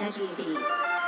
Edgy Beats.